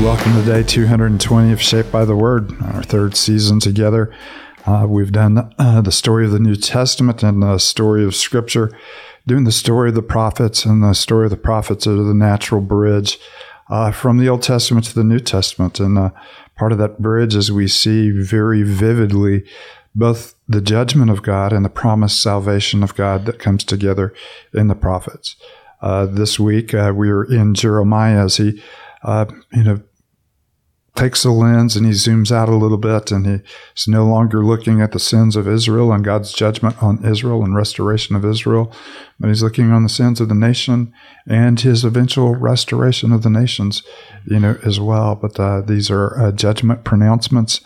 Welcome to day 220 of Shaped by the Word, our third season together. Uh, we've done uh, the story of the New Testament and the story of Scripture, doing the story of the prophets, and the story of the prophets are the natural bridge uh, from the Old Testament to the New Testament. And uh, part of that bridge is we see very vividly both the judgment of God and the promised salvation of God that comes together in the prophets. Uh, this week uh, we are in Jeremiah as he, you know, takes the lens and he zooms out a little bit and he's no longer looking at the sins of Israel and God's judgment on Israel and restoration of Israel, but he's looking on the sins of the nation and his eventual restoration of the nations, you know, as well. But uh, these are uh, judgment pronouncements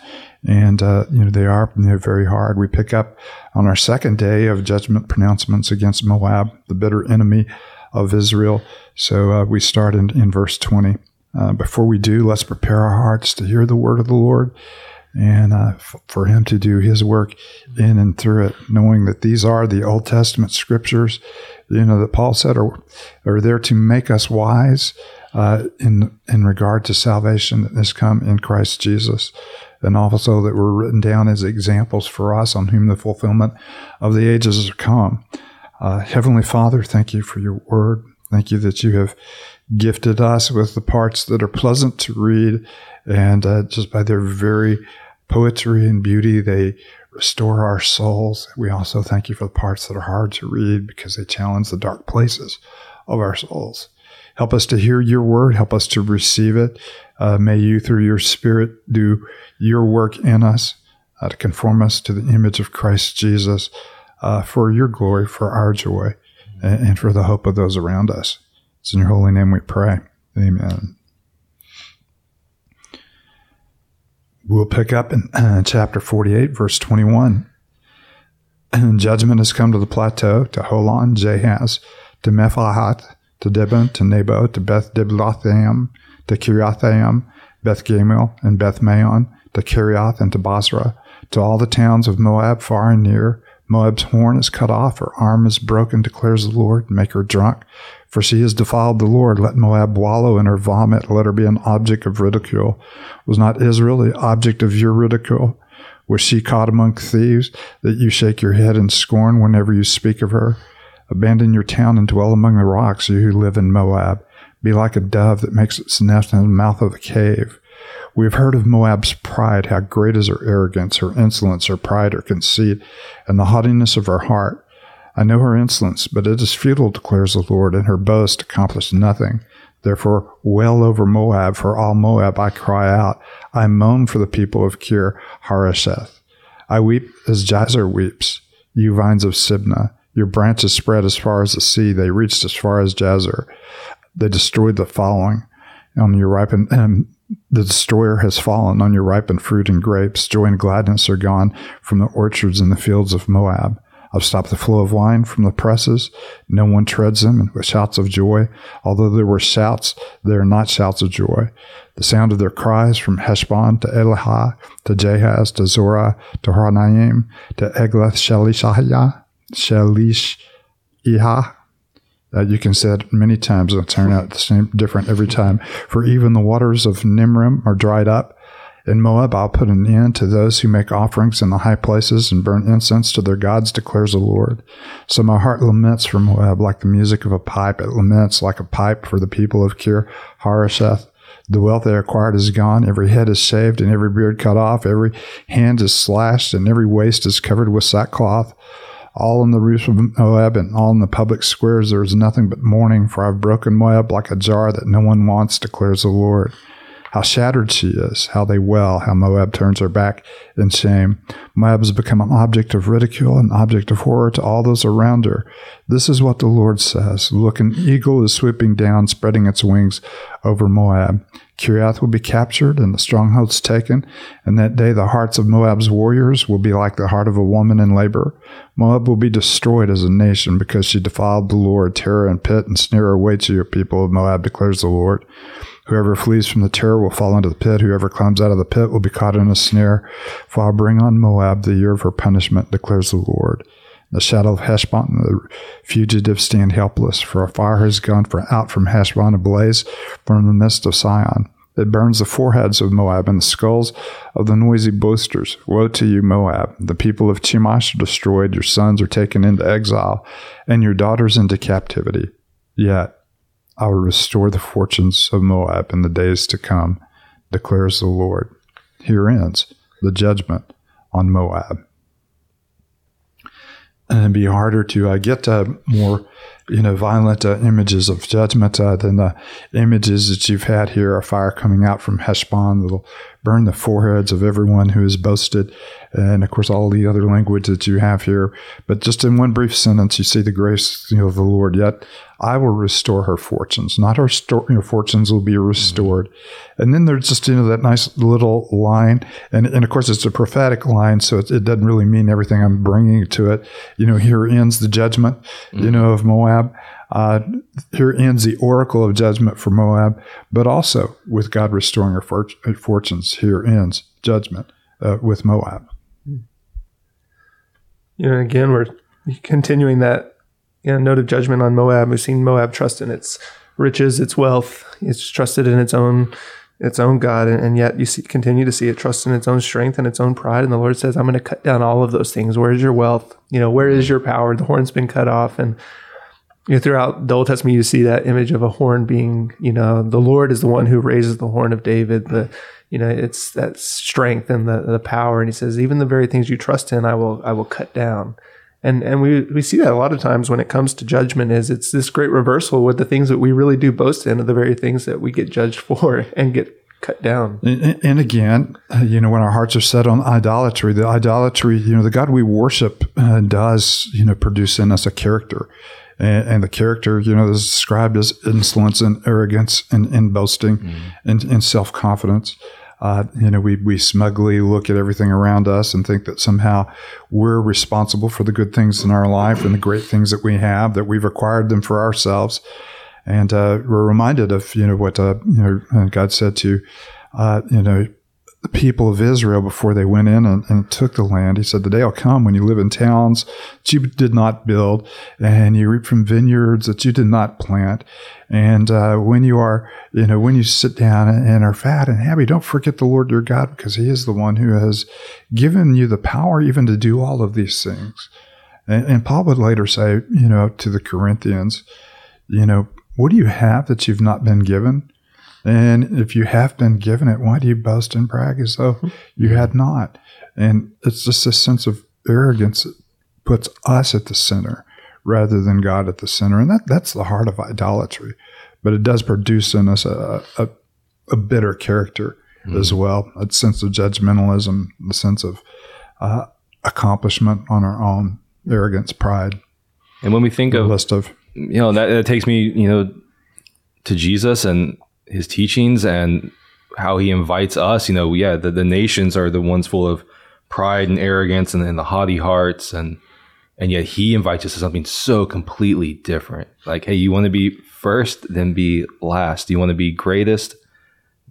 and, uh, you know, they are know, very hard. We pick up on our second day of judgment pronouncements against Moab, the bitter enemy of Israel. So uh, we start in, in verse 20. Uh, before we do, let's prepare our hearts to hear the word of the Lord and uh, f- for Him to do His work in and through it, knowing that these are the Old Testament scriptures, you know, that Paul said are, are there to make us wise uh, in, in regard to salvation that has come in Christ Jesus. And also that were written down as examples for us on whom the fulfillment of the ages has come. Uh, Heavenly Father, thank you for your word. Thank you that you have gifted us with the parts that are pleasant to read, and uh, just by their very poetry and beauty, they restore our souls. We also thank you for the parts that are hard to read because they challenge the dark places of our souls. Help us to hear your word. Help us to receive it. Uh, may you, through your spirit, do your work in us uh, to conform us to the image of Christ Jesus uh, for your glory, for our joy, and, for the hope of those around us. It's in your holy name we pray. Amen. We'll pick up in uh, chapter 48, verse 21. And judgment has come to the plateau, to Holon, Jahaz, to Mephahath, to Dibon, to Nebo, to Beth Diblathaim, to Kiriathaim, Beth Gamul, and Beth Maon, to Kerioth, and to Bozrah, to all the towns of Moab far and near. Moab's horn is cut off, her arm is broken, declares the Lord. Make her drunk, for she has defiled the Lord. Let Moab wallow in her vomit. Let her be an object of ridicule. Was not Israel the object of your ridicule? Was she caught among thieves, that you shake your head in scorn whenever you speak of her? Abandon your town and dwell among the rocks, you who live in Moab. Be like a dove that makes its nest in the mouth of a cave. We have heard of Moab's pride, how great is her arrogance, her insolence, her pride, her conceit, and the haughtiness of her heart. I know her insolence, but it is futile, declares the Lord, and her boast accomplished nothing. Therefore, wail over Moab, for all Moab I cry out. I moan for the people of Kir Hareseth. I weep as Jazer weeps, you vines of Sibmah. Your branches spread as far as the sea, they reached as far as Jazer. They destroyed the following on your ripened, and the destroyer has fallen on your ripened fruit and grapes. Joy and gladness are gone from the orchards and the fields of Moab. I've stopped the flow of wine from the presses. No one treads them with shouts of joy. Although there were shouts, they are not shouts of joy. The sound of their cries from Heshbon to Elihah to Jahaz to Zorah to Horonaim to Eglath Shelishahiyah, Shelish Ihah. You can say it many times and turn out the same different every time. For even the waters of Nimrim are dried up in Moab, I'll put an end to those who make offerings in the high places and burn incense to their gods, declares the Lord. So my heart laments for Moab like the music of a pipe. It laments like a pipe for the people of Kir Hareseth. The wealth they acquired is gone. Every head is shaved and every beard cut off. Every hand is slashed and every waist is covered with sackcloth. All in the roofs of Moab and all in the public squares. There is nothing but mourning, for I've broken Moab like a jar that no one wants, declares the Lord how shattered she is, how they wail, how Moab turns her back in shame. Moab has become an object of ridicule, an object of horror to all those around her. This is what the Lord says. Look, an eagle is swooping down, spreading its wings over Moab. Kiriath will be captured and the strongholds taken, and that day the hearts of Moab's warriors will be like the heart of a woman in labor. Moab will be destroyed as a nation because she defiled the Lord. Terror and pit and snare awaits you, people of Moab, declares the Lord. Whoever flees from the terror will fall into the pit. Whoever climbs out of the pit will be caught in a snare. For I'll bring on Moab the year of her punishment, declares the Lord. The shadow of Heshbon, the fugitives stand helpless, for a fire has gone out from Heshbon, ablaze from the midst of Sihon. It burns the foreheads of Moab and the skulls of the noisy boasters. Woe to you, Moab! The people of Chemosh are destroyed, your sons are taken into exile, and your daughters into captivity. Yet I will restore the fortunes of Moab in the days to come, declares the Lord. Here ends the judgment on Moab. And it'd be harder to uh, get uh, more you know, violent uh, images of judgment uh, than the images that you've had here. A fire coming out from Heshbon that'll burn the foreheads of everyone who has boasted, and of course all the other language that you have here. But just in one brief sentence, you see the grace you know, of the Lord. Yet I will restore her fortunes. Not her sto- you know, fortunes will be restored. Mm-hmm. And then there's just you know that nice little line, and and of course it's a prophetic line, so it, it doesn't really mean everything I'm bringing to it. You know, here ends the judgment. Mm-hmm. You know of Moab. Uh, here ends the oracle of judgment for Moab, but also with God restoring her for- fortunes. Here ends judgment uh, with Moab. You know, again, we're continuing that you know, note of judgment on Moab. We've seen Moab trust in its riches, its wealth. It's trusted in its own its own God, and, and yet you see, continue to see it trust in its own strength and its own pride. And the Lord says, "I'm going to cut down all of those things. Where is your wealth? You know, where is your power? The horn's been cut off." And you know, throughout the Old Testament, you see that image of a horn being, you know, the Lord is the one who raises the horn of David. The, you know, it's that strength and the, the power. And he says, even the very things you trust in, I will, I will cut down. And, and we, we see that a lot of times when it comes to judgment is it's this great reversal with the things that we really do boast in are the very things that we get judged for and get cut down. And, and, again, uh, you know, when our hearts are set on idolatry, the idolatry, you know, the God we worship uh, does, you know, produce in us a character and, and, the character, you know, is described as insolence and arrogance and, and boasting mm. and, and self confidence. Uh, you know, we, we smugly look at everything around us and think that somehow we're responsible for the good things in our life and the great things that we have, that we've acquired them for ourselves. And uh, we're reminded of, you know, what, uh, you know, God said to, uh, you know, the people of Israel before they went in and, and, took the land. He said, The day will come when you live in towns that you did not build, and you reap from vineyards that you did not plant. And uh, when you are, you know, when you sit down and are fat and happy, don't forget the Lord your God, because He is the one who has given you the power even to do all of these things. And, and Paul would later say, you know, to the Corinthians, you know, what do you have that you've not been given? And if you have been given it, why do you boast and brag as though you had not? And it's just a sense of arrogance that puts us at the center rather than God at the center. And that, that's the heart of idolatry. But it does produce in us a, a, a bitter character mm. as well, a sense of judgmentalism, a sense of uh, accomplishment on our own, arrogance, pride. And when we think of list of, you know, that, that takes me, you know, to Jesus and his teachings and how he invites us. You know, yeah, the, the nations are the ones full of pride and arrogance and, and the haughty hearts and and yet he invites us to something so completely different. Like, hey, you want to be first, then be last. You want to be greatest,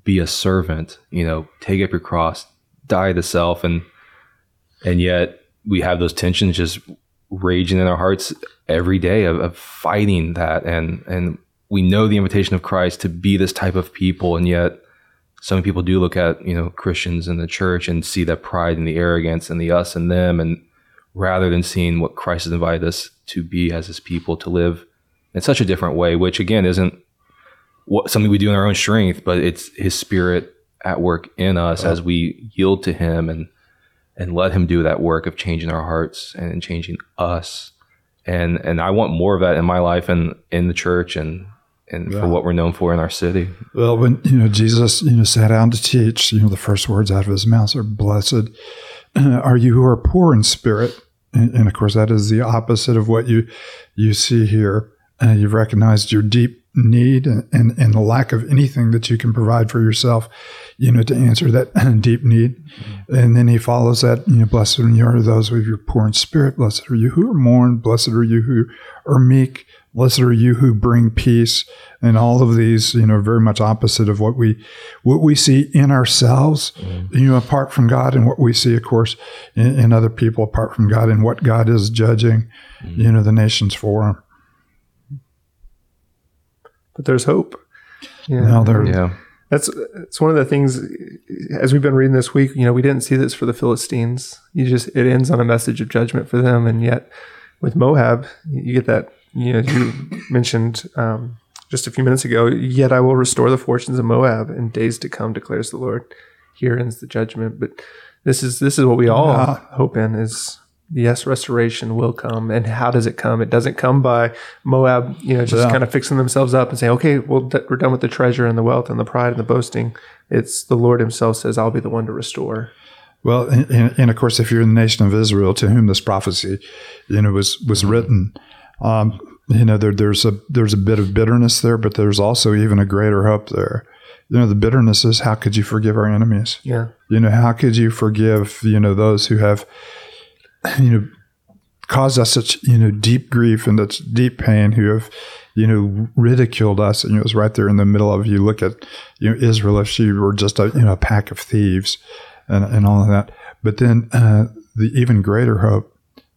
be a servant. You know, take up your cross, die to self, and and yet we have those tensions just raging in our hearts every day of, of fighting that and and we know the invitation of Christ to be this type of people, and yet some people do look at you know Christians in the church and see that pride and the arrogance and the us and them, and rather than seeing what Christ has invited us to be as His people to live in such a different way, which again isn't what something we do in our own strength, but it's His Spirit at work in us as we yield to Him and and let Him do that work of changing our hearts and changing us. And and I want more of that in my life and in the church and and yeah. for what we're known for in our city. Well, when you know Jesus, you know, sat down to teach, you know, the first words out of his mouth are "Blessed are you who are poor in spirit," and, and of course, that is the opposite of what you you see here. Uh, you've recognized your deep need and, and, and, the lack of anything that you can provide for yourself, you know, to answer that deep need. Mm-hmm. And then he follows that, you know, blessed are you are those who are poor in spirit, blessed are you who are mourned, blessed are you who are meek, Blessed are you who bring peace, and all of these, you know, very much opposite of what we what we see in ourselves, mm. you know, apart from God, and what we see, of course, in, in other people apart from God, and what God is judging, mm. you know, the nations for. But there's hope. Yeah. Now there, yeah. That's it's one of the things as we've been reading this week. You know, we didn't see this for the Philistines. You just it ends on a message of judgment for them, and yet with Moab, you get that. You know, you mentioned um, just a few minutes ago. Yet I will restore the fortunes of Moab in days to come, declares the Lord. Here ends the judgment, but this is this is what we all Yeah. hope in is yes, restoration will come. And how does it come? It doesn't come by Moab, you know, just Yeah. kind of fixing themselves up and saying, okay, well, we're done with the treasure and the wealth and the pride and the boasting. It's the Lord Himself says, I'll be the one to restore. Well, and, and- and of course, if you're in the nation of Israel, to whom this prophecy, you know, was was written, um, you know, there, there's a there's a bit of bitterness there, but there's also even a greater hope there. You know, the bitterness is how could you forgive our enemies? Yeah. You know, how could you forgive, you know, those who have, you know, caused us such, you know, deep grief and such deep pain, who have, you know, ridiculed us. And it was right there in the middle of you look at, you know, Israel, if she were just a, you know, a pack of thieves and, and all of that. But then uh, the even greater hope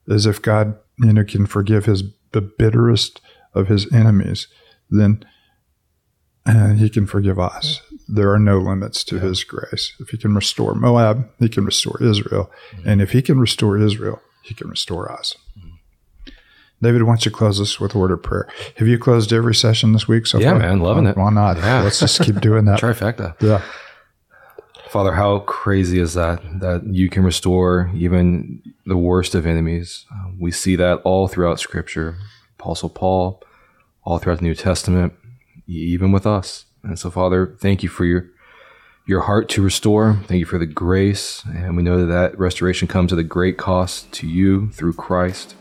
is if God, you know, can forgive his, the bitterest of his enemies, then uh, he can forgive us. There are no limits to his grace. If he can restore Moab, he can restore Israel. And if he can restore Israel, he can restore us. David, why don't you close us with a word of prayer? Have you closed every session this week so Yeah, far? man, loving Why- it. Why not? Yeah. Let's just keep doing that. Trifecta. Yeah. Father, how crazy is that? That you can restore even the worst of enemies. Uh, we see that all throughout Scripture. Apostle Paul, all throughout the New Testament, even with us. And so, Father, thank you for your your heart to restore. Thank you for the grace, and we know that that restoration comes at a great cost to you through Christ.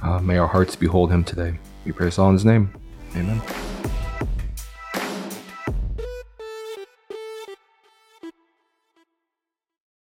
Uh, may our hearts behold Him today. We pray this all in His name. Amen.